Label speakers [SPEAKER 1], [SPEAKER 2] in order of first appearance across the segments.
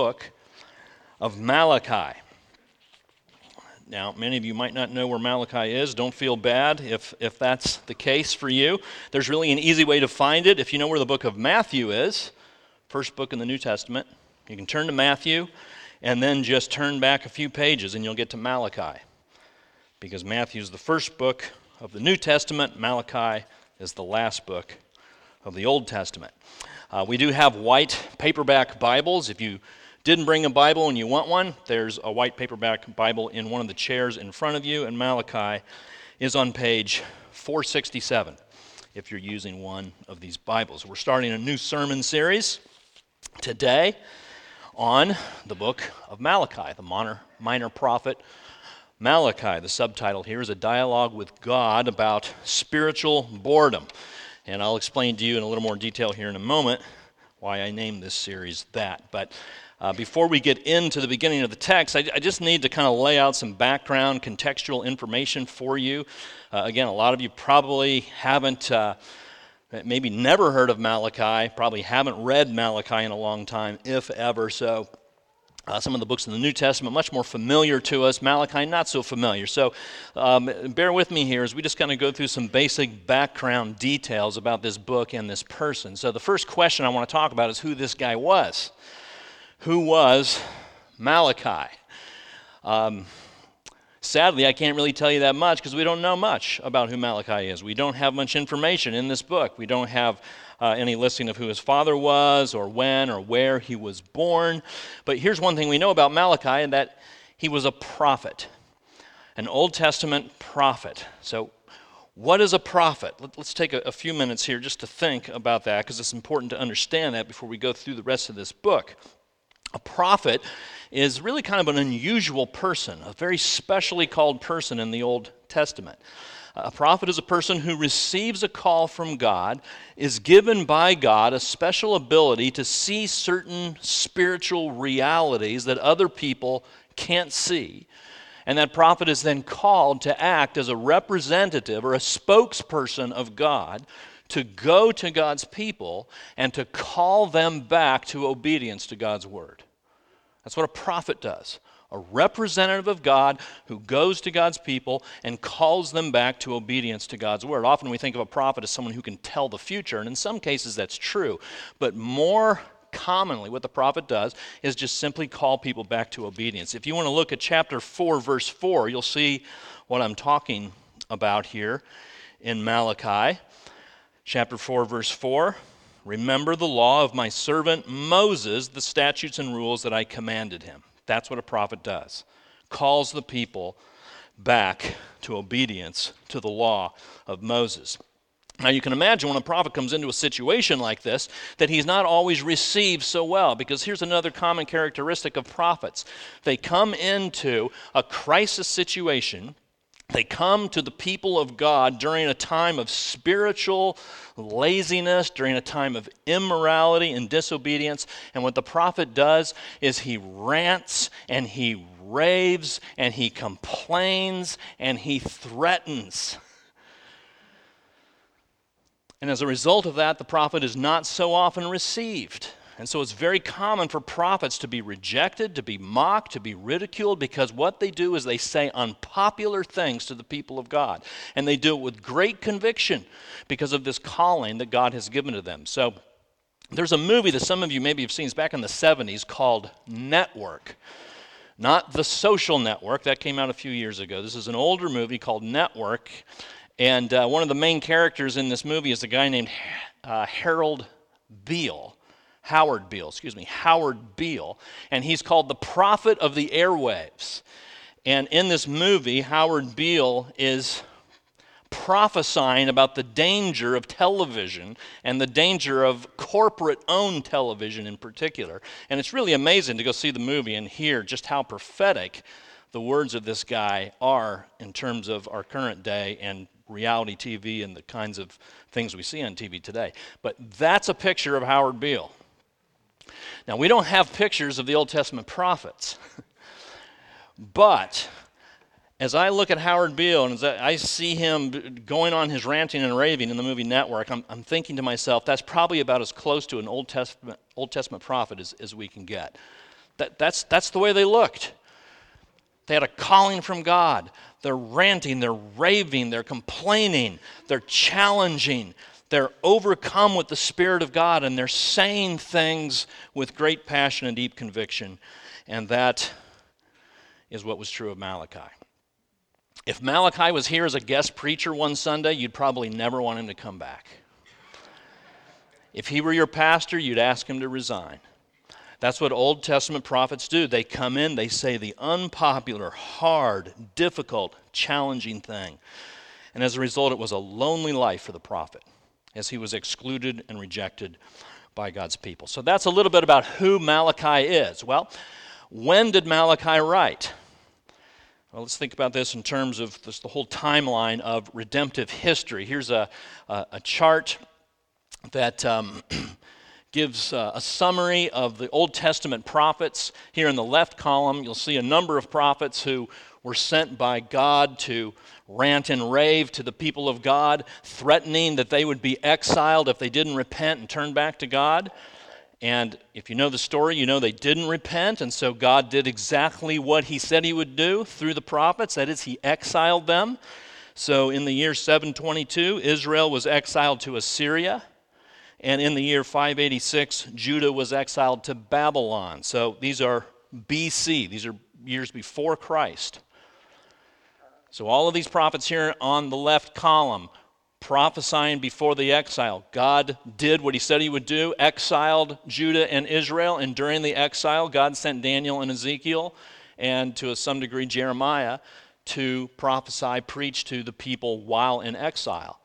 [SPEAKER 1] book of Malachi. Now, many of you might not know where Malachi is. Don't feel bad if, if that's the case for you. There's really an easy way to find it. If you know where the book of Matthew is, first book in the New Testament, you can turn to Matthew and then just turn back a few pages and you'll get to Malachi. Because Matthew is the first book of the New Testament, Malachi is the last book of the Old Testament. Uh, we do have white paperback Bibles. If you didn't bring a Bible and you want one, there's a white paperback Bible in one of the chairs in front of you, and Malachi is on page 467 if you're using one of these Bibles. We're starting a new sermon series today on the book of Malachi, the minor, minor prophet Malachi. The subtitle here is a dialogue with God about spiritual boredom. And I'll explain to you in a little more detail here in a moment why I named this series that. But uh, before we get into the beginning of the text, I, I just need to kind of lay out some background, contextual information for you. Uh, again, a lot of you probably haven't, uh, maybe never heard of Malachi, probably haven't read Malachi in a long time, if ever. So uh, some of the books in the New Testament, much more familiar to us. Malachi, not so familiar. So um, bear with me here as we just kind of go through some basic background details about this book and this person. So the first question I want to talk about is who this guy was. Who was Malachi? Um, sadly, I can't really tell you that much because we don't know much about who Malachi is. We don't have much information in this book. We don't have uh, any listing of who his father was or when or where he was born. But here's one thing we know about Malachi, and that he was a prophet, an Old Testament prophet. So, what is a prophet? Let, us take a, a few minutes here just to think about that because it's important to understand that before we go through the rest of this book. A prophet is really kind of an unusual person, a very specially called person in the Old Testament. A prophet is a person who receives a call from God, is given by God a special ability to see certain spiritual realities that other people can't see. And that prophet is then called to act as a representative or a spokesperson of God to go to God's people and to call them back to obedience to God's word. That's what a prophet does a representative of God who goes to God's people and calls them back to obedience to God's word. Often we think of a prophet as someone who can tell the future, and in some cases that's true. But more commonly, what the prophet does is just simply call people back to obedience. If you want to look at chapter 4, verse 4, you'll see what I'm talking about here in Malachi. Chapter 4, verse 4. Remember the law of my servant Moses, the statutes and rules that I commanded him. That's what a prophet does calls the people back to obedience to the law of Moses. Now, you can imagine when a prophet comes into a situation like this that he's not always received so well, because here's another common characteristic of prophets. They come into a crisis situation they come to the people of God during a time of spiritual laziness, during a time of immorality and disobedience. And what the prophet does is he rants and he raves and he complains and he threatens. And as a result of that, the prophet is not so often received. And so it's very common for prophets to be rejected, to be mocked, to be ridiculed, because what they do is they say unpopular things to the people of God. And they do it with great conviction because of this calling that God has given to them. So there's a movie that some of you maybe have seen, it's back in the 70s, called Network. Not The Social Network, that came out a few years ago. This is an older movie called Network. And uh, one of the main characters in this movie is a guy named uh, Harold Beale. Howard Beale, excuse me, Howard Beale, and he's called the prophet of the airwaves. And in this movie, Howard Beale is prophesying about the danger of television and the danger of corporate owned television in particular. And it's really amazing to go see the movie and hear just how prophetic the words of this guy are in terms of our current day and reality TV and the kinds of things we see on TV today. But that's a picture of Howard Beale. Now, we don't have pictures of the Old Testament prophets, but as I look at Howard Beale and as I see him going on his ranting and raving in the movie Network, I'm, I'm thinking to myself, that's probably about as close to an Old Testament, Old Testament prophet as, as we can get. That, that's, that's the way they looked. They had a calling from God. They're ranting, they're raving, they're complaining, they're challenging, they're overcome with the Spirit of God, and they're saying things with great passion and deep conviction. And that is what was true of Malachi. If Malachi was here as a guest preacher one Sunday, you'd probably never want him to come back. If he were your pastor, you'd ask him to resign. That's what Old Testament prophets do. They come in, they say the unpopular, hard, difficult, challenging thing. And as a result, it was a lonely life for the prophet as he was excluded and rejected by God's people. So that's a little bit about who Malachi is. Well, when did Malachi write? Well, let's think about this in terms of this, the whole timeline of redemptive history. Here's a, a, a chart that um, gives uh, a summary of the Old Testament prophets. Here in the left column, you'll see a number of prophets who were sent by God to rant and rave to the people of God, threatening that they would be exiled if they didn't repent and turn back to God. And if you know the story, you know they didn't repent, and so God did exactly what He said He would do through the prophets. That is, He exiled them. So in the year 722, Israel was exiled to Assyria. And in the year 586, Judah was exiled to Babylon. So these are BC, these are years before Christ. So all of these prophets here on the left column prophesying before the exile. God did what he said he would do, exiled Judah and Israel, and during the exile, God sent Daniel and Ezekiel, and to some degree Jeremiah, to prophesy, preach to the people while in exile.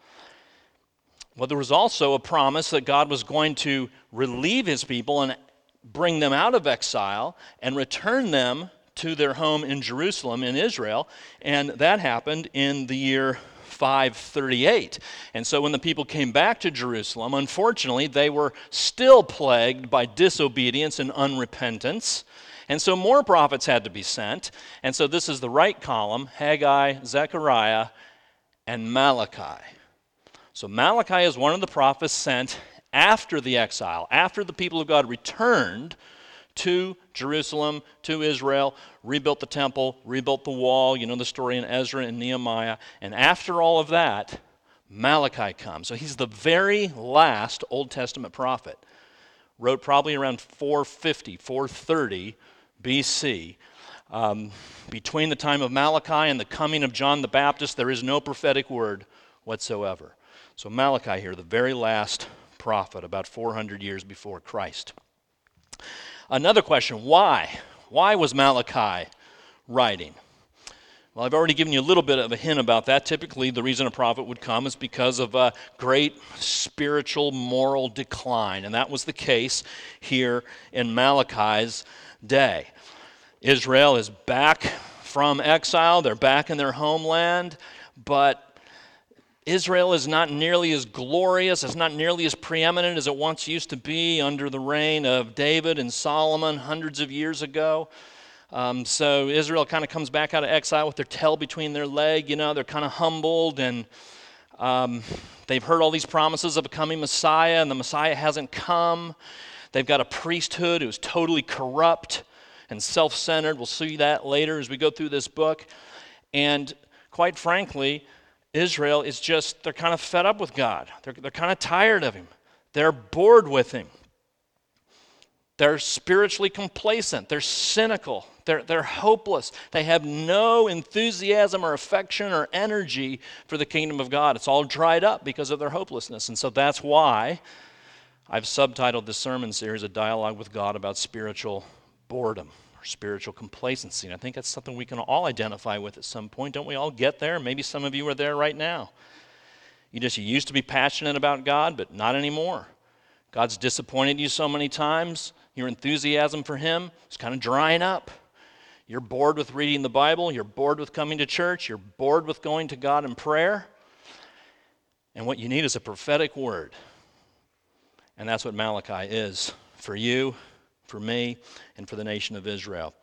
[SPEAKER 1] Well, there was also a promise that God was going to relieve his people and bring them out of exile and return them to their home in Jerusalem in Israel, and that happened in the year 538. And so when the people came back to Jerusalem, unfortunately, they were still plagued by disobedience and unrepentance. And so more prophets had to be sent. And so this is the right column Haggai, Zechariah, and Malachi. So Malachi is one of the prophets sent after the exile, after the people of God returned to Jerusalem, to Israel, rebuilt the temple, rebuilt the wall. You know the story in Ezra and Nehemiah. And after all of that, Malachi comes. So he's the very last Old Testament prophet. Wrote probably around 450, 430 BC. Um, between the time of Malachi and the coming of John the Baptist, there is no prophetic word whatsoever. So Malachi here, the very last prophet, about 400 years before Christ. Another question why? Why was Malachi writing? Well, I've already given you a little bit of a hint about that. Typically, the reason a prophet would come is because of a great spiritual, moral decline. And that was the case here in Malachi's day. Israel is back from exile, they're back in their homeland, but Israel is not nearly as glorious, it's not nearly as preeminent as it once used to be under the reign of David and Solomon hundreds of years ago. Um, so Israel kind of comes back out of exile with their tail between their leg. You know, they're kind of humbled and um, they've heard all these promises of a coming Messiah, and the Messiah hasn't come. They've got a priesthood who's totally corrupt and self centered. We'll see that later as we go through this book. And quite frankly, Israel is just, they're kind of fed up with God. They're, they're kind of tired of Him. They're bored with Him. They're spiritually complacent. They're cynical. They're, they're hopeless. They have no enthusiasm or affection or energy for the kingdom of God. It's all dried up because of their hopelessness. And so that's why I've subtitled this sermon series A Dialogue with God about Spiritual Boredom spiritual complacency. And I think that's something we can all identify with at some point. Don't we all get there? Maybe some of you are there right now. You just you used to be passionate about God, but not anymore. God's disappointed you so many times. Your enthusiasm for Him is kind of drying up. You're bored with reading the Bible. You're bored with coming to church. You're bored with going to God in prayer. And what you need is a prophetic word. And that's what Malachi is for you for me and for the nation of Israel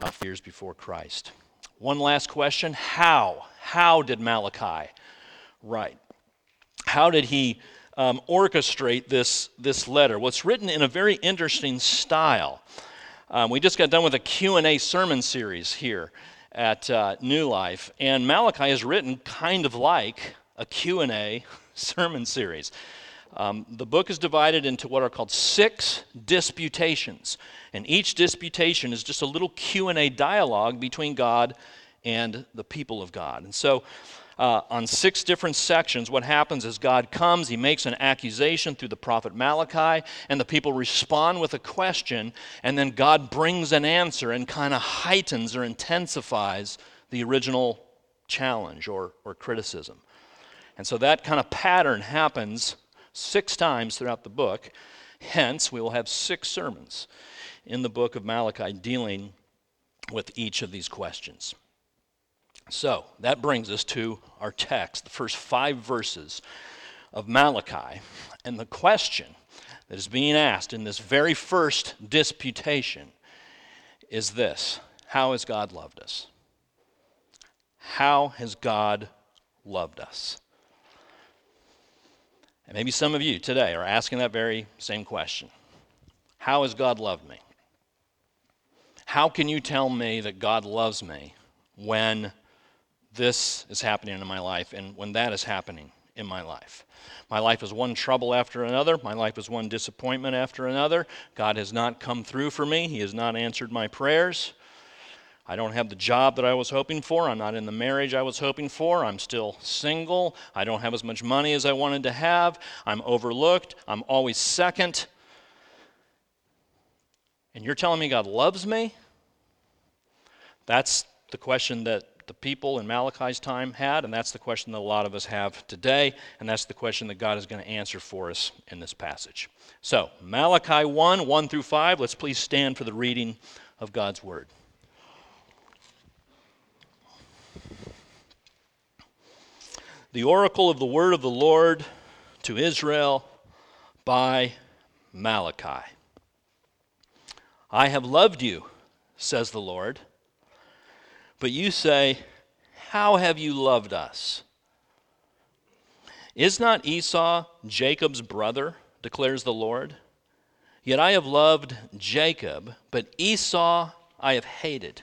[SPEAKER 1] uh, years before Christ. One last question How? How did Malachi write? How did he um, orchestrate this, this letter? Well, it's written in a very interesting style. Um, we just got done with a Q&A sermon series here at uh, New Life, and Malachi is written kind of like a Q&A sermon series. Um, the book is divided into what are called six disputations, and each disputation is just a little Q&A dialogue between God and the people of God. And so uh, on six different sections, what happens is God comes, he makes an accusation through the prophet Malachi, and the people respond with a question, and then God brings an answer and kind of heightens or intensifies the original challenge or, or criticism. And so that kind of pattern happens six times throughout the book. Hence, we will have six sermons in the book of Malachi dealing with each of these questions. So that brings us to our text, the first five verses of Malachi. And the question that is being asked in this very first disputation is this How has God loved us? How has God loved us? And maybe some of you today are asking that very same question How has God loved me? How can you tell me that God loves me when this is happening in my life and when that is happening in my life. My life is one trouble after another. My life is one disappointment after another. God has not come through for me. He has not answered my prayers. I don't have the job that I was hoping for. I'm not in the marriage I was hoping for. I'm still single. I don't have as much money as I wanted to have. I'm overlooked. I'm always second. And you're telling me God loves me? That's the question that the people in Malachi's time had, and that's the question that a lot of us have today, and that's the question that God is going to answer for us in this passage. So, Malachi 1 1 through 5, let's please stand for the reading of God's Word. The oracle of the word of the Lord to Israel by Malachi. I have loved you, says the Lord but you say, How have you loved us? Is not Esau Jacob's brother, declares the Lord? Yet I have loved Jacob, but Esau I have hated.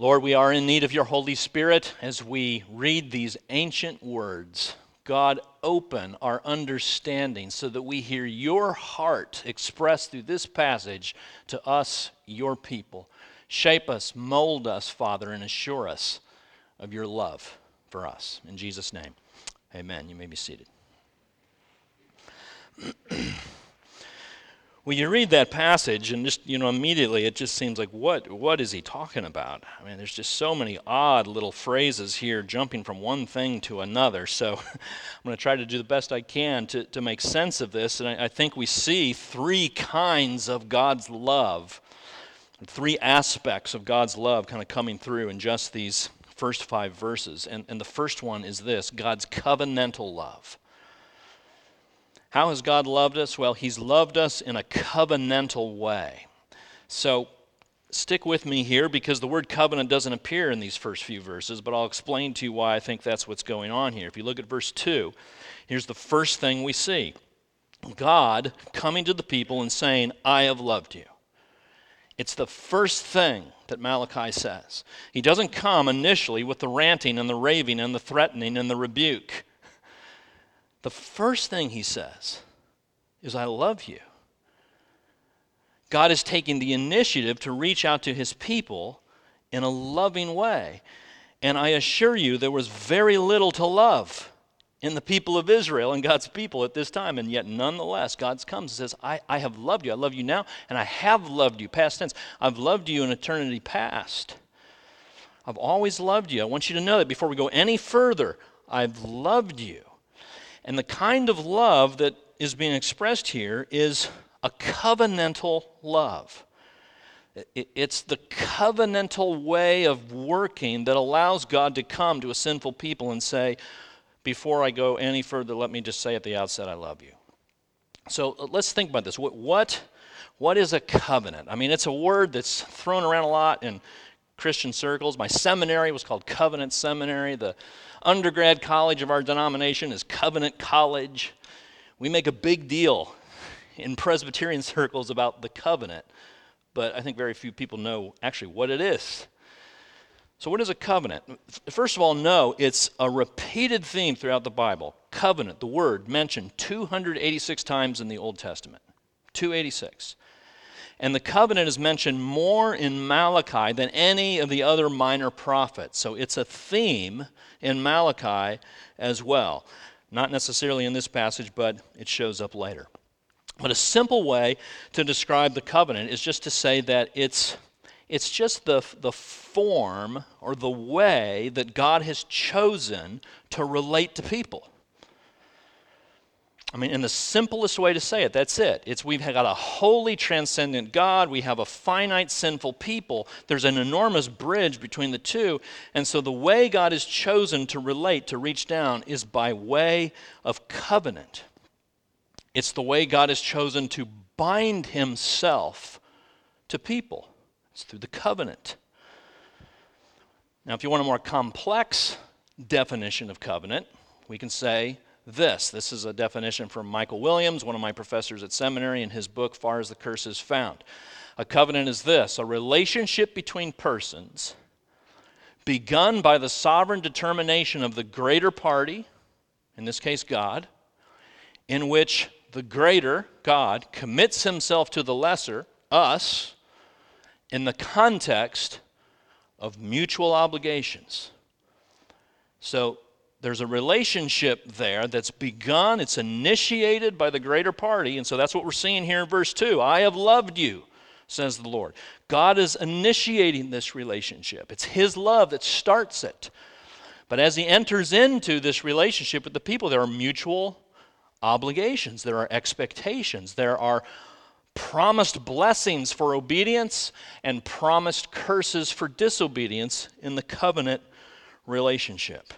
[SPEAKER 1] Lord, we are in need of your Holy Spirit as we read these ancient words. God, open our understanding so that we hear your heart expressed through this passage to us, your people. Shape us, mold us, Father, and assure us of your love for us. In Jesus' name, amen. You may be seated. well, you read that passage, and just, you know, immediately it just seems like, what, what is he talking about? I mean, there's just so many odd little phrases here jumping from one thing to another. So I'm going to try to do the best I can to, to make sense of this. And I, I think we see three kinds of God's love three aspects of God's love kind of coming through in just these first five verses. And, and the first one is this God's covenantal love. How has God loved us? Well, He's loved us in a covenantal way. So stick with me here because the word covenant doesn't appear in these first few verses, but I'll explain to you why I think that's what's going on here. If you look at verse 2, here's the first thing we see God coming to the people and saying, I have loved you. It's the first thing that Malachi says. He doesn't come initially with the ranting and the raving and the threatening and the rebuke. The first thing he says is, I love you. God is taking the initiative to reach out to his people in a loving way. And I assure you, there was very little to love in the people of Israel and God's people at this time. And yet, nonetheless, God comes and says, I, I have loved you. I love you now, and I have loved you. Past tense. I've loved you in eternity past. I've always loved you. I want you to know that before we go any further, I've loved you. And the kind of love that is being expressed here is a covenantal love. It's the covenantal way of working that allows God to come to a sinful people and say, Before I go any further, let me just say at the outset, I love you. So uh, let's think about this. What, what, what is a covenant? I mean, it's a word that's thrown around a lot in Christian circles. My seminary was called Covenant Seminary. The undergrad college of our denomination is Covenant College. We make a big deal in Presbyterian circles about the covenant, but I think very few people know actually what it is. So, what is a covenant? First of all, know it's a repeated theme throughout the Bible. Covenant, the word mentioned 286 times in the Old Testament. 286. And the covenant is mentioned more in Malachi than any of the other minor prophets. So it's a theme in Malachi as well. Not necessarily in this passage, but it shows up later. But a simple way to describe the covenant is just to say that it's, it's just the, the form or the way that God has chosen to relate to people. I mean, in the simplest way to say it, that's it. It's we've got a holy, transcendent God. We have a finite, sinful people. There's an enormous bridge between the two. And so the way God has chosen to relate, to reach down, is by way of covenant. It's the way God has chosen to bind himself to people. It's through the covenant. Now, if you want a more complex definition of covenant, we can say this. This is a definition from Michael Williams, one of my professors at seminary, in his book, Far as the Curse is Found. A covenant is this a relationship between persons begun by the sovereign determination of the greater party, in this case God, in which the greater, God, commits himself to the lesser, us, in the context of mutual obligations. So there's a relationship there that's begun, it's initiated by the greater party. And so that's what we're seeing here in verse 2. I have loved you, says the Lord. God is initiating this relationship, it's His love that starts it. But as He enters into this relationship with the people, there are mutual obligations, there are expectations, there are promised blessings for obedience and promised curses for disobedience in the covenant relationship.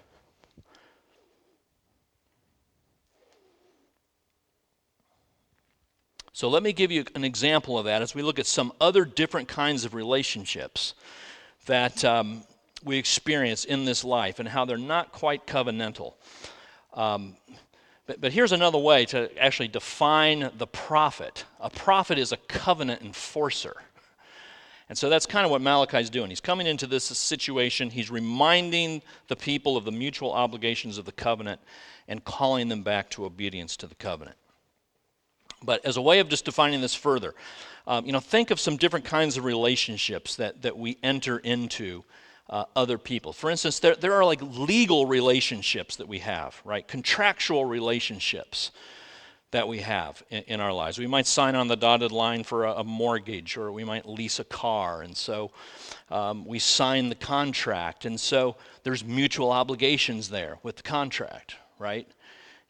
[SPEAKER 1] So let me give you an example of that as we look at some other different kinds of relationships that um, we experience in this life and how they're not quite covenantal. Um, but, but here's another way to actually define the prophet a prophet is a covenant enforcer. And so that's kind of what Malachi's doing. He's coming into this situation, he's reminding the people of the mutual obligations of the covenant and calling them back to obedience to the covenant. But as a way of just defining this further, um, you know, think of some different kinds of relationships that, that we enter into uh, other people. For instance, there, there are like legal relationships that we have, right? Contractual relationships that we have in, in our lives. We might sign on the dotted line for a, a mortgage, or we might lease a car, and so um, we sign the contract. And so there's mutual obligations there with the contract, right?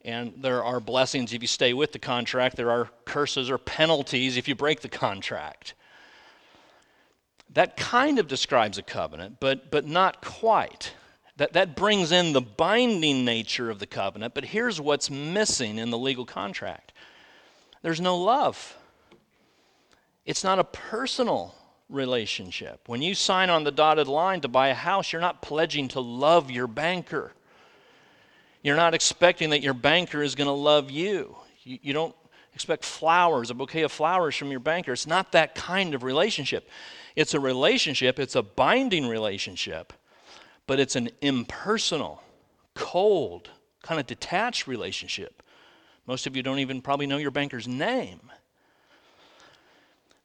[SPEAKER 1] And there are blessings if you stay with the contract, there are curses or penalties if you break the contract. That kind of describes a covenant, but, but not quite. That, that brings in the binding nature of the covenant, but here's what's missing in the legal contract there's no love. It's not a personal relationship. When you sign on the dotted line to buy a house, you're not pledging to love your banker. You're not expecting that your banker is going to love you. you. You don't expect flowers, a bouquet of flowers from your banker. It's not that kind of relationship. It's a relationship, it's a binding relationship, but it's an impersonal, cold, kind of detached relationship. Most of you don't even probably know your banker's name.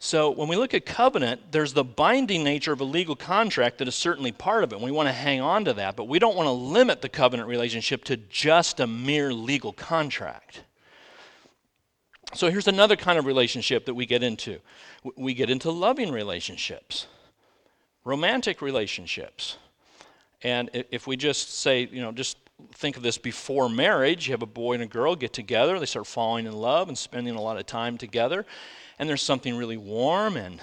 [SPEAKER 1] So when we look at covenant, there's the binding nature of a legal contract that is certainly part of it. And we want to hang on to that, but we don't want to limit the covenant relationship to just a mere legal contract. So here's another kind of relationship that we get into. We get into loving relationships, romantic relationships. And if we just say, you know, just think of this before marriage, you have a boy and a girl get together, they start falling in love and spending a lot of time together and there's something really warm and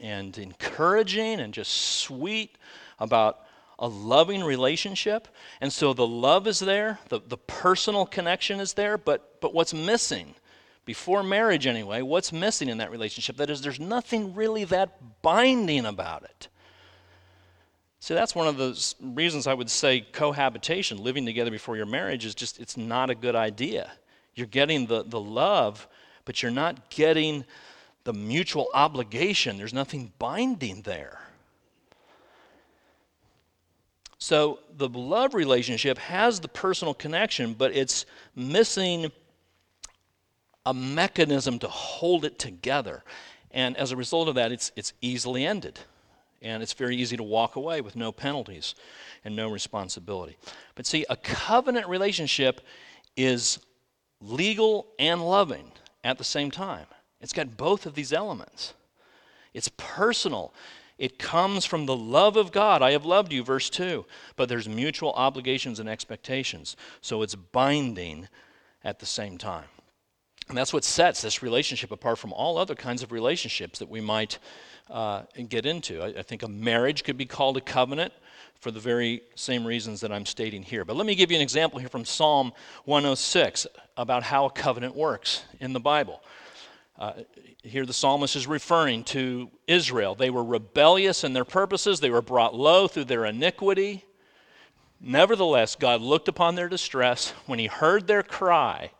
[SPEAKER 1] and encouraging and just sweet about a loving relationship. And so the love is there, the, the personal connection is there, but, but what's missing? Before marriage, anyway, what's missing in that relationship? That is, there's nothing really that binding about it. See, that's one of the reasons I would say cohabitation, living together before your marriage, is just, it's not a good idea. You're getting the, the love, but you're not getting the mutual obligation. There's nothing binding there. So the love relationship has the personal connection, but it's missing a mechanism to hold it together. And as a result of that, it's, it's easily ended. And it's very easy to walk away with no penalties and no responsibility. But see, a covenant relationship is legal and loving at the same time. It's got both of these elements. It's personal. It comes from the love of God. I have loved you, verse 2. But there's mutual obligations and expectations. So it's binding at the same time. And that's what sets this relationship apart from all other kinds of relationships that we might uh, get into. I, I think a marriage could be called a covenant for the very same reasons that I'm stating here. But let me give you an example here from Psalm 106 about how a covenant works in the Bible. Uh, here the psalmist is referring to Israel. They were rebellious in their purposes, they were brought low through their iniquity. Nevertheless, God looked upon their distress. When he heard their cry,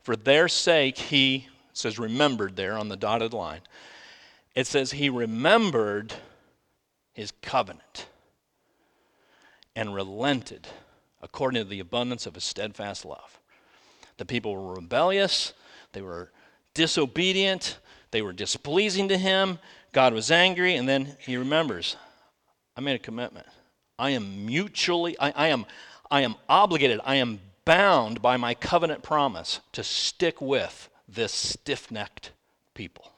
[SPEAKER 1] for their sake, he says, remembered there on the dotted line. It says, he remembered his covenant and relented according to the abundance of his steadfast love. The people were rebellious, they were disobedient, they were displeasing to him. God was angry, and then he remembers I made a commitment. I am mutually, I, I, am, I am obligated, I am bound by my covenant promise to stick with this stiff necked people.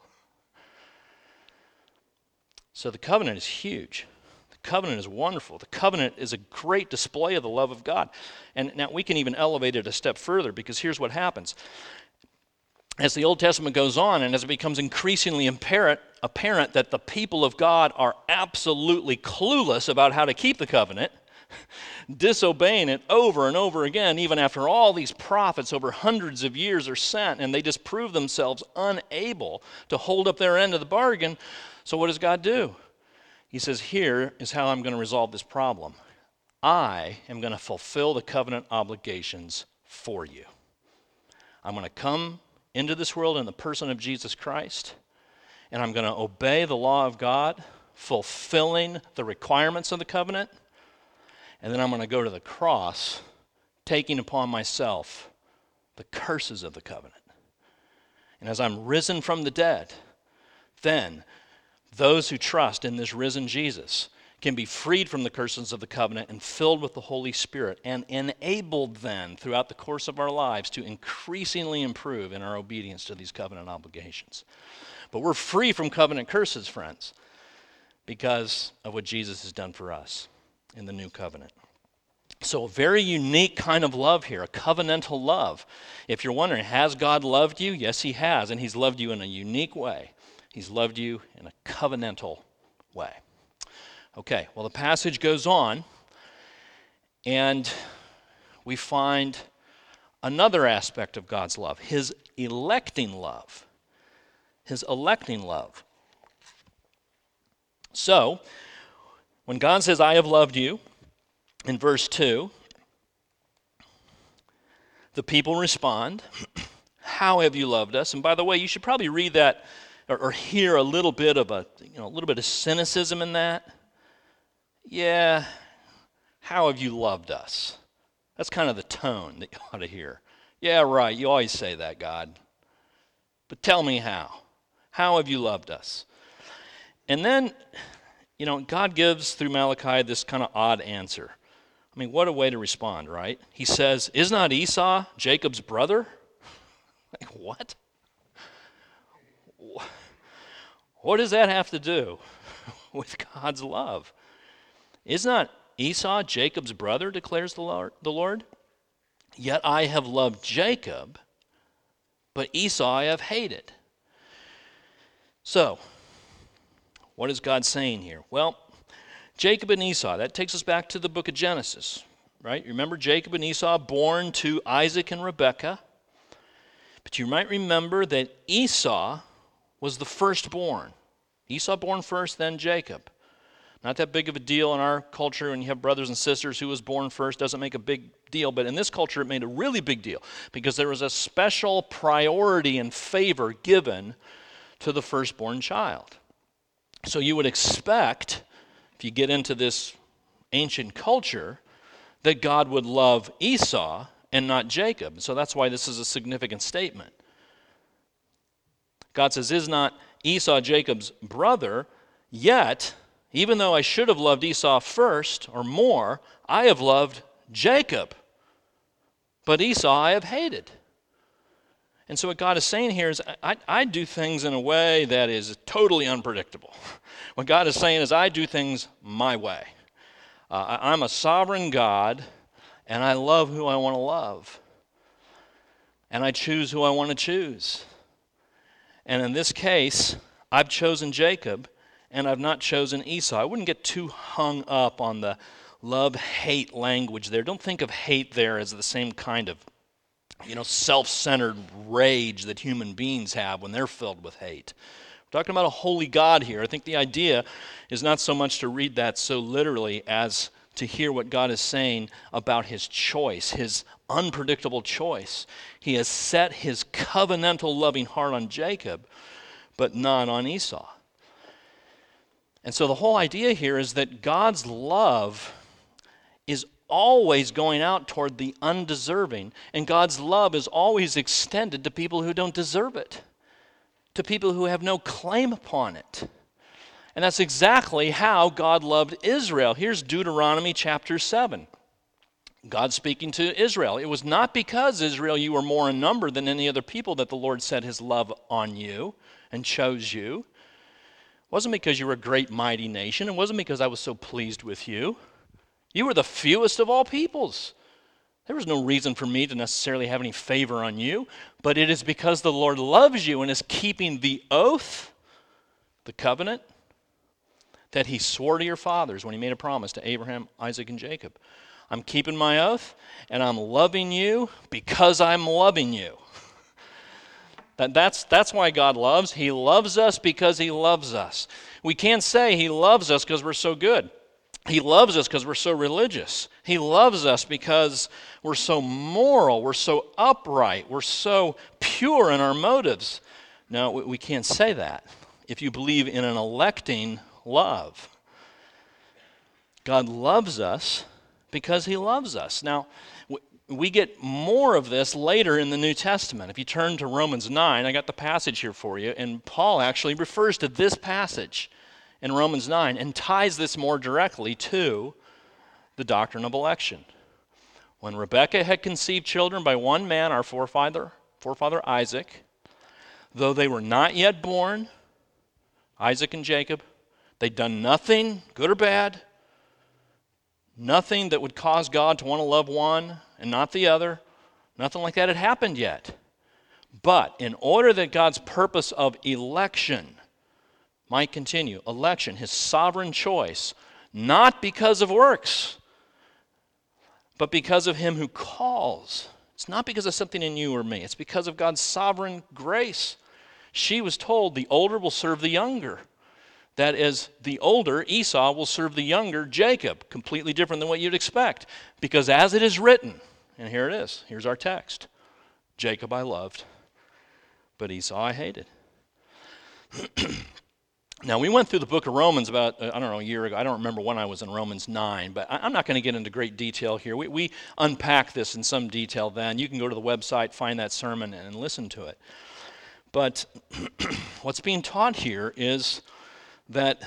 [SPEAKER 1] So the covenant is huge. The covenant is wonderful. The covenant is a great display of the love of God. And now we can even elevate it a step further because here's what happens as the Old Testament goes on and as it becomes increasingly apparent, apparent that the people of God are absolutely clueless about how to keep the covenant, disobeying it over and over again, even after all these prophets over hundreds of years are sent, and they just prove themselves unable to hold up their end of the bargain. So, what does God do? He says, Here is how I'm going to resolve this problem I am going to fulfill the covenant obligations for you. I'm going to come into this world in the person of Jesus Christ, and I'm going to obey the law of God, fulfilling the requirements of the covenant, and then I'm going to go to the cross, taking upon myself the curses of the covenant. And as I'm risen from the dead, then those who trust in this risen Jesus can be freed from the curses of the covenant and filled with the Holy Spirit and enabled then throughout the course of our lives to increasingly improve in our obedience to these covenant obligations. But we're free from covenant curses, friends, because of what Jesus has done for us in the new covenant. So, a very unique kind of love here, a covenantal love. If you're wondering, has God loved you? Yes, He has, and He's loved you in a unique way. He's loved you in a covenantal way. Okay, well, the passage goes on, and we find another aspect of God's love his electing love. His electing love. So, when God says, I have loved you, in verse 2, the people respond, How have you loved us? And by the way, you should probably read that or, or hear a little bit of a, you know, a little bit of cynicism in that. Yeah, how have you loved us? That's kind of the tone that you ought to hear. Yeah, right, you always say that, God. But tell me how. How have you loved us? And then, you know, God gives through Malachi this kind of odd answer. I mean, what a way to respond, right? He says, Is not Esau Jacob's brother? like, what? What does that have to do with God's love? Is not Esau Jacob's brother, declares the Lord. Yet I have loved Jacob, but Esau I have hated. So, What is God saying here? Well, Jacob and Esau, that takes us back to the book of Genesis, right? Remember Jacob and Esau born to Isaac and Rebekah? But you might remember that Esau was the firstborn. Esau born first, then Jacob. Not that big of a deal in our culture when you have brothers and sisters who was born first, doesn't make a big deal. But in this culture, it made a really big deal because there was a special priority and favor given to the firstborn child. So you would expect, if you get into this ancient culture, that God would love Esau and not Jacob. So that's why this is a significant statement. God says, Is not Esau Jacob's brother? Yet even though I should have loved Esau first or more, I have loved Jacob. But Esau I have hated. And so, what God is saying here is, I, I do things in a way that is totally unpredictable. What God is saying is, I do things my way. Uh, I'm a sovereign God, and I love who I want to love. And I choose who I want to choose. And in this case, I've chosen Jacob, and I've not chosen Esau. I wouldn't get too hung up on the love hate language there. Don't think of hate there as the same kind of you know self-centered rage that human beings have when they're filled with hate. We're talking about a holy God here. I think the idea is not so much to read that so literally as to hear what God is saying about his choice, his unpredictable choice. He has set his covenantal loving heart on Jacob, but not on Esau. And so the whole idea here is that God's love is always going out toward the undeserving, and God's love is always extended to people who don't deserve it, to people who have no claim upon it. And that's exactly how God loved Israel. Here's Deuteronomy chapter 7. God speaking to Israel. It was not because, Israel, you were more in number than any other people that the Lord set his love on you and chose you wasn't because you were a great, mighty nation. It wasn't because I was so pleased with you. You were the fewest of all peoples. There was no reason for me to necessarily have any favor on you, but it is because the Lord loves you and is keeping the oath, the covenant, that he swore to your fathers when he made a promise to Abraham, Isaac, and Jacob. I'm keeping my oath, and I'm loving you because I'm loving you. That, that's, that's why God loves. He loves us because He loves us. We can't say He loves us because we're so good. He loves us because we're so religious. He loves us because we're so moral, we're so upright, we're so pure in our motives. No, we can't say that if you believe in an electing love. God loves us because He loves us. Now, we get more of this later in the New Testament. If you turn to Romans 9, I got the passage here for you, and Paul actually refers to this passage in Romans 9 and ties this more directly to the doctrine of election. When Rebekah had conceived children by one man, our forefather, forefather Isaac, though they were not yet born, Isaac and Jacob, they'd done nothing, good or bad, nothing that would cause God to want to love one and not the other. Nothing like that had happened yet. But in order that God's purpose of election might continue, election, his sovereign choice, not because of works, but because of him who calls. It's not because of something in you or me, it's because of God's sovereign grace. She was told the older will serve the younger. That is, the older Esau will serve the younger Jacob. Completely different than what you'd expect. Because as it is written, and here it is, here's our text Jacob I loved, but Esau I hated. now, we went through the book of Romans about, uh, I don't know, a year ago. I don't remember when I was in Romans 9, but I, am not going to get into great detail here. We, we unpack this in some detail then. You can go to the website, find that sermon, and listen to it. But what's being taught here is that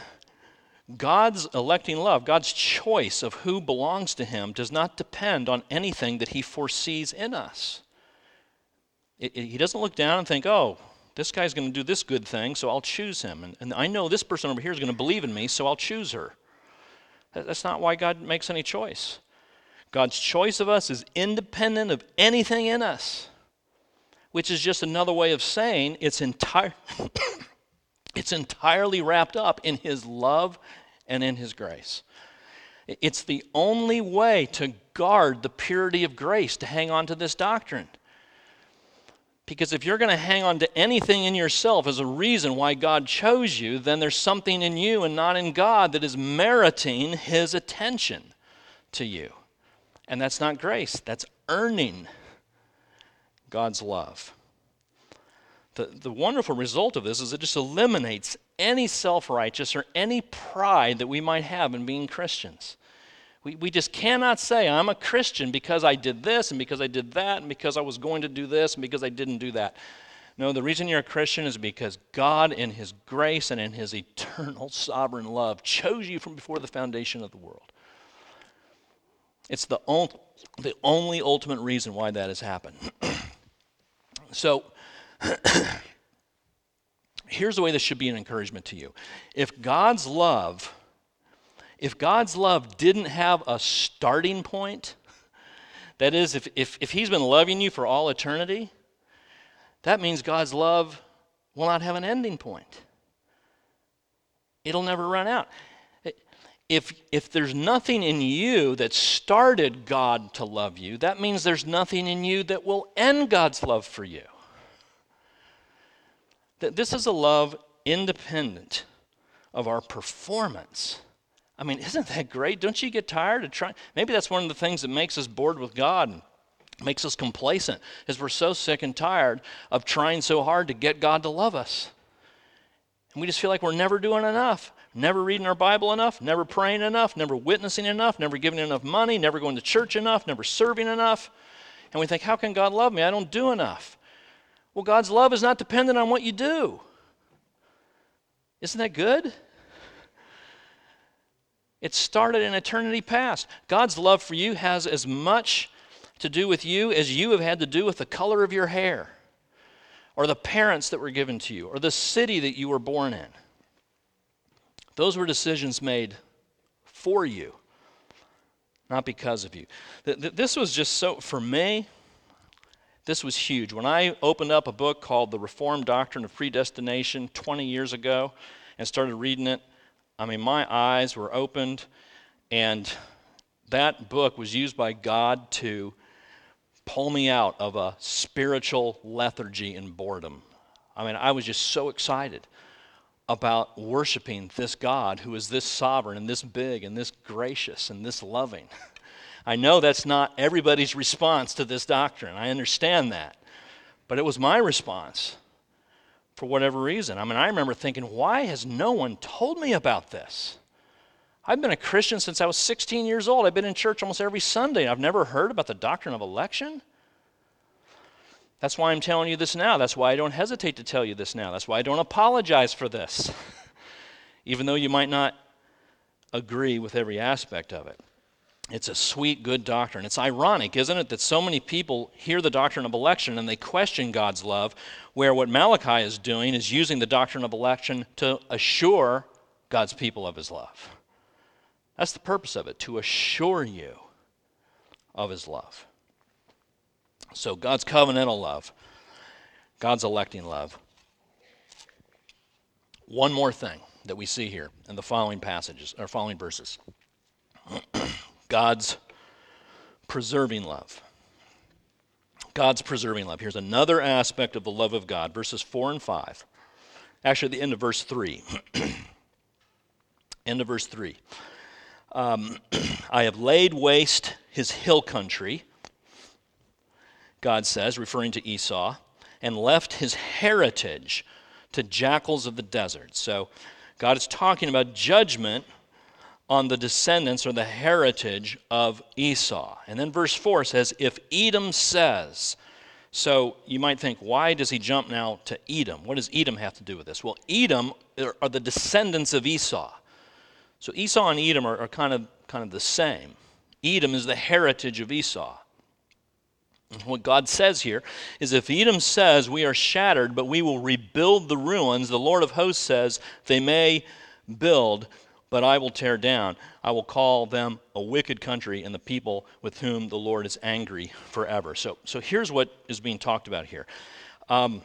[SPEAKER 1] God's electing love, God's choice of who belongs to Him, does not depend on anything that He foresees in us. It, it, he doesn't look down and think, oh, this guy's going to do this good thing, so I'll choose him. And, and I know this person over here is going to believe in me, so I'll choose her. That, that's not why God makes any choice. God's choice of us is independent of anything in us, which is just another way of saying it's entire. It's entirely wrapped up in His love and in His grace. It's the only way to guard the purity of grace, to hang on to this doctrine. Because if you're going to hang on to anything in yourself as a reason why God chose you, then there's something in you and not in God that is meriting His attention to you. And that's not grace, that's earning God's love. The, the wonderful result of this is it just eliminates any self righteous or any pride that we might have in being Christians. We, we just cannot say, I'm a Christian because I did this and because I did that and because I was going to do this and because I didn't do that. No, the reason you're a Christian is because God, in His grace and in His eternal sovereign love, chose you from before the foundation of the world. It's the, on, the only ultimate reason why that has happened. so, here's the way this should be an encouragement to you. If God's love if God's love didn't have a starting point, that is, if, if, if He's been loving you for all eternity, that means God's love will not have an ending point. It'll never run out. If, if there's nothing in you that started God to love you, that means there's nothing in you that will end God's love for you. That this is a love independent of our performance. I mean, isn't that great? Don't you get tired of trying? Maybe that's one of the things that makes us bored with God and makes us complacent, is we're so sick and tired of trying so hard to get God to love us. And we just feel like we're never doing enough, never reading our Bible enough, never praying enough, never witnessing enough, never giving enough money, never going to church enough, never serving enough. And we think, how can God love me? I don't do enough. Well, God's love is not dependent on what you do. Isn't that good? It started in eternity past. God's love for you has as much to do with you as you have had to do with the color of your hair, or the parents that were given to you, or the city that you were born in. Those were decisions made for you, not because of you. This was just so, for me, this was huge. When I opened up a book called The Reformed Doctrine of Predestination 20 years ago and started reading it, I mean, my eyes were opened, and that book was used by God to pull me out of a spiritual lethargy and boredom. I mean, I was just so excited about worshiping this God who is this sovereign and this big and this gracious and this loving. I know that's not everybody's response to this doctrine. I understand that. But it was my response for whatever reason. I mean, I remember thinking, why has no one told me about this? I've been a Christian since I was 16 years old. I've been in church almost every Sunday. I've never heard about the doctrine of election. That's why I'm telling you this now. That's why I don't hesitate to tell you this now. That's why I don't apologize for this, even though you might not agree with every aspect of it. It's a sweet, good doctrine. It's ironic, isn't it, that so many people hear the doctrine of election and they question God's love, where what Malachi is doing is using the doctrine of election to assure God's people of his love. That's the purpose of it, to assure you of his love. So, God's covenantal love, God's electing love. One more thing that we see here in the following passages or following verses. God's preserving love. God's preserving love. Here's another aspect of the love of God, verses 4 and 5. Actually, the end of verse 3. end of verse 3. Um, I have laid waste his hill country, God says, referring to Esau, and left his heritage to jackals of the desert. So God is talking about judgment on the descendants or the heritage of Esau. And then verse 4 says, If Edom says, so you might think, why does he jump now to Edom? What does Edom have to do with this? Well, Edom are the descendants of Esau. So Esau and Edom are, are kind, of, kind of the same. Edom is the heritage of Esau. What God says here is if Edom says, We are shattered, but we will rebuild the ruins, the Lord of hosts says, They may build, but I will tear down. I will call them a wicked country and the people with whom the Lord is angry forever. So, so here's what is being talked about here. Um,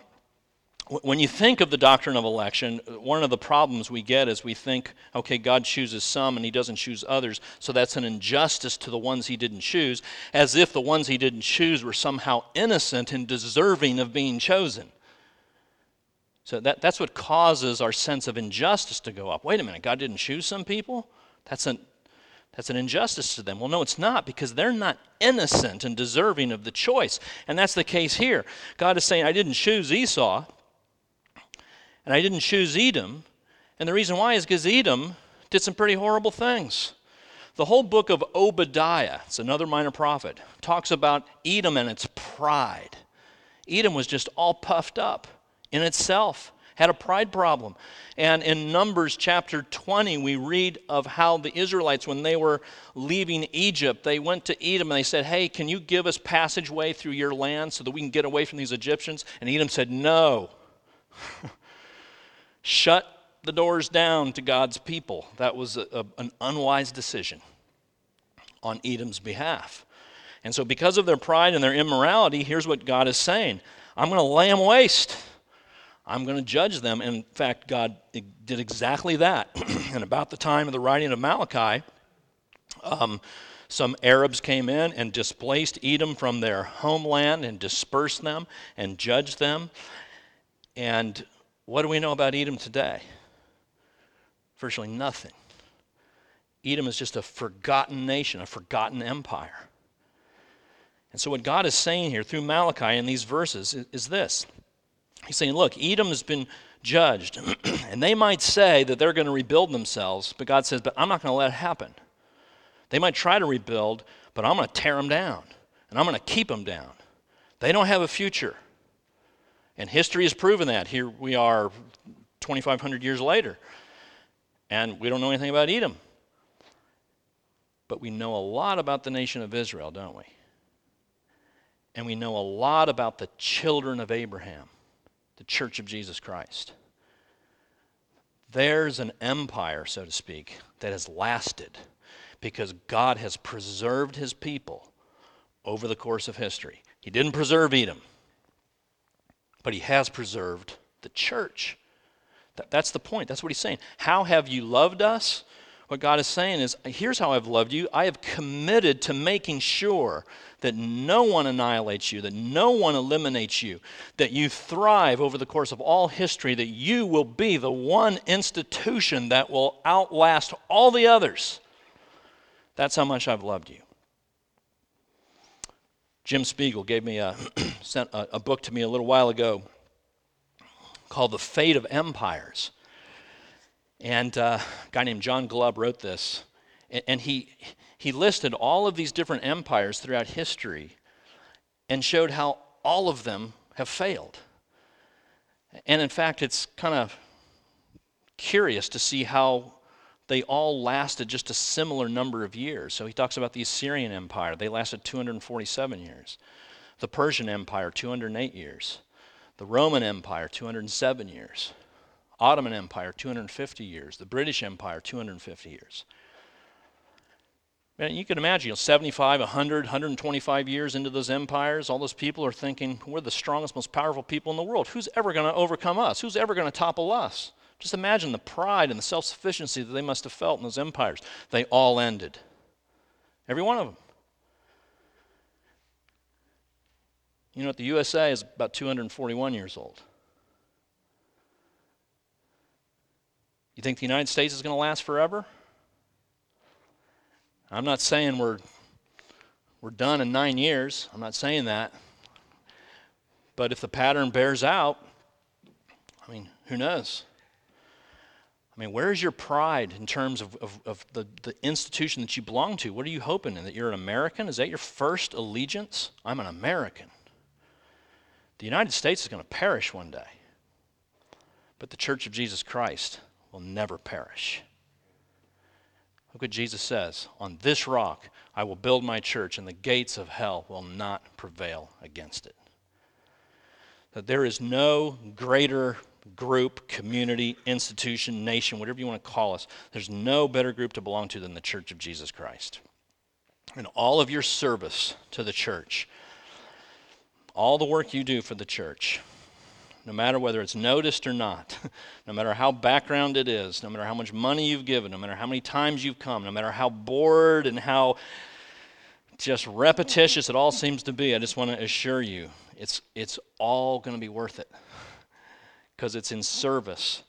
[SPEAKER 1] when you think of the doctrine of election, one of the problems we get is we think, okay, God chooses some and he doesn't choose others, so that's an injustice to the ones he didn't choose, as if the ones he didn't choose were somehow innocent and deserving of being chosen. So that, that's what causes our sense of injustice to go up. Wait a minute, God didn't choose some people? That's an, that's an injustice to them. Well, no, it's not because they're not innocent and deserving of the choice. And that's the case here. God is saying, I didn't choose Esau. And I didn't choose Edom. And the reason why is because Edom did some pretty horrible things. The whole book of Obadiah, it's another minor prophet, talks about Edom and its pride. Edom was just all puffed up in itself, had a pride problem. And in Numbers chapter 20, we read of how the Israelites, when they were leaving Egypt, they went to Edom and they said, Hey, can you give us passageway through your land so that we can get away from these Egyptians? And Edom said, No. shut the doors down to God's people. That was a, a, an unwise decision on Edom's behalf. And so, because of their pride and their immorality, here's what God is saying I'm going to lay them waste. I'm going to judge them. And In fact, God did exactly that. and about the time of the writing of Malachi, um, some Arabs came in and displaced Edom from their homeland and dispersed them and judged them. And what do we know about Edom today? Virtually nothing. Edom is just a forgotten nation, a forgotten empire. And so, what God is saying here through Malachi in these verses is, is this He's saying, Look, Edom has been judged, and they might say that they're going to rebuild themselves, but God says, But I'm not going to let it happen. They might try to rebuild, but I'm going to tear them down, and I'm going to keep them down. They don't have a future. And history has proven that. Here we are 2,500 years later, and we don't know anything about Edom. But we know a lot about the nation of Israel, don't we? And we know a lot about the children of Abraham, the church of Jesus Christ. There's an empire, so to speak, that has lasted because God has preserved his people over the course of history. He didn't preserve Edom but he has preserved the church. That's the point. That's what he's saying. How have you loved us? What God is saying is, here's how I've loved you. I have committed to making sure that no one annihilates you, that no one eliminates you, that you thrive over the course of all history, that you will be the one institution that will outlast all the others. That's how much I've loved you. Jim Spiegel gave me a, sent a, a book to me a little while ago called The Fate of Empires. And uh, a guy named John Glubb wrote this. And, and he, he listed all of these different empires throughout history and showed how all of them have failed. And in fact, it's kind of curious to see how they all lasted just a similar number of years. So he talks about the Assyrian Empire, they lasted 247 years. The Persian Empire, 208 years. The Roman Empire, 207 years. Ottoman Empire, 250 years. The British Empire, 250 years. Man, you can imagine, you know, 75, 100, 125 years into those empires, all those people are thinking, we're the strongest, most powerful people in the world. Who's ever going to overcome us? Who's ever going to topple us? Just imagine the pride and the self sufficiency that they must have felt in those empires. They all ended. Every one of them. You know what? The USA is about 241 years old. You think the United States is going to last forever? I'm not saying we're, we're done in nine years. I'm not saying that. But if the pattern bears out, I mean, who knows? I mean, where is your pride in terms of, of, of, the, the institution that you belong to? What are you hoping in? That you're an American? Is that your first allegiance? I'm an American. The United States is going to perish one day, but the church of Jesus Christ will never perish. Look what Jesus says On this rock I will build my church, and the gates of hell will not prevail against it. That there is no greater group, community, institution, nation, whatever you want to call us, there's no better group to belong to than the Church of Jesus Christ. And all of your service to the church, all the work you do for the church, no matter whether it's noticed or not, no matter how background it is, no matter how much money you've given, no matter how many times you've come, no matter how bored and how just repetitious it all seems to be, I just want to assure you it's, it's all going to be worth it because it's in service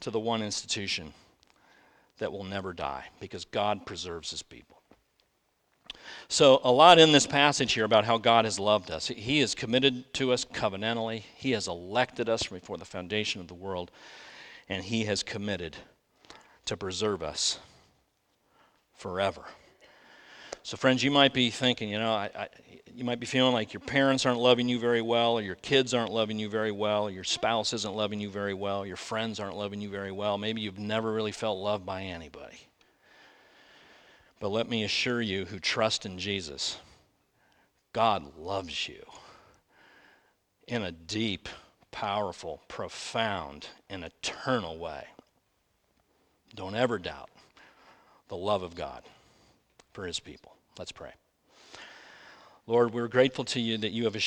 [SPEAKER 1] to the one institution that will never die because God preserves his people. So, a lot in this passage here about how God has loved us. He is committed to us covenantally, He has elected us from before the foundation of the world, and He has committed to preserve us forever. So, friends, you might be thinking, you know, I, I, you might be feeling like your parents aren't loving you very well, or your kids aren't loving you very well, or your spouse isn't loving you very well, your friends aren't loving you very well. Maybe you've never really felt loved by anybody. But let me assure you who trust in Jesus, God loves you in a deep, powerful, profound, and eternal way. Don't ever doubt the love of God for his people. Let's pray. Lord, we're grateful to you that you have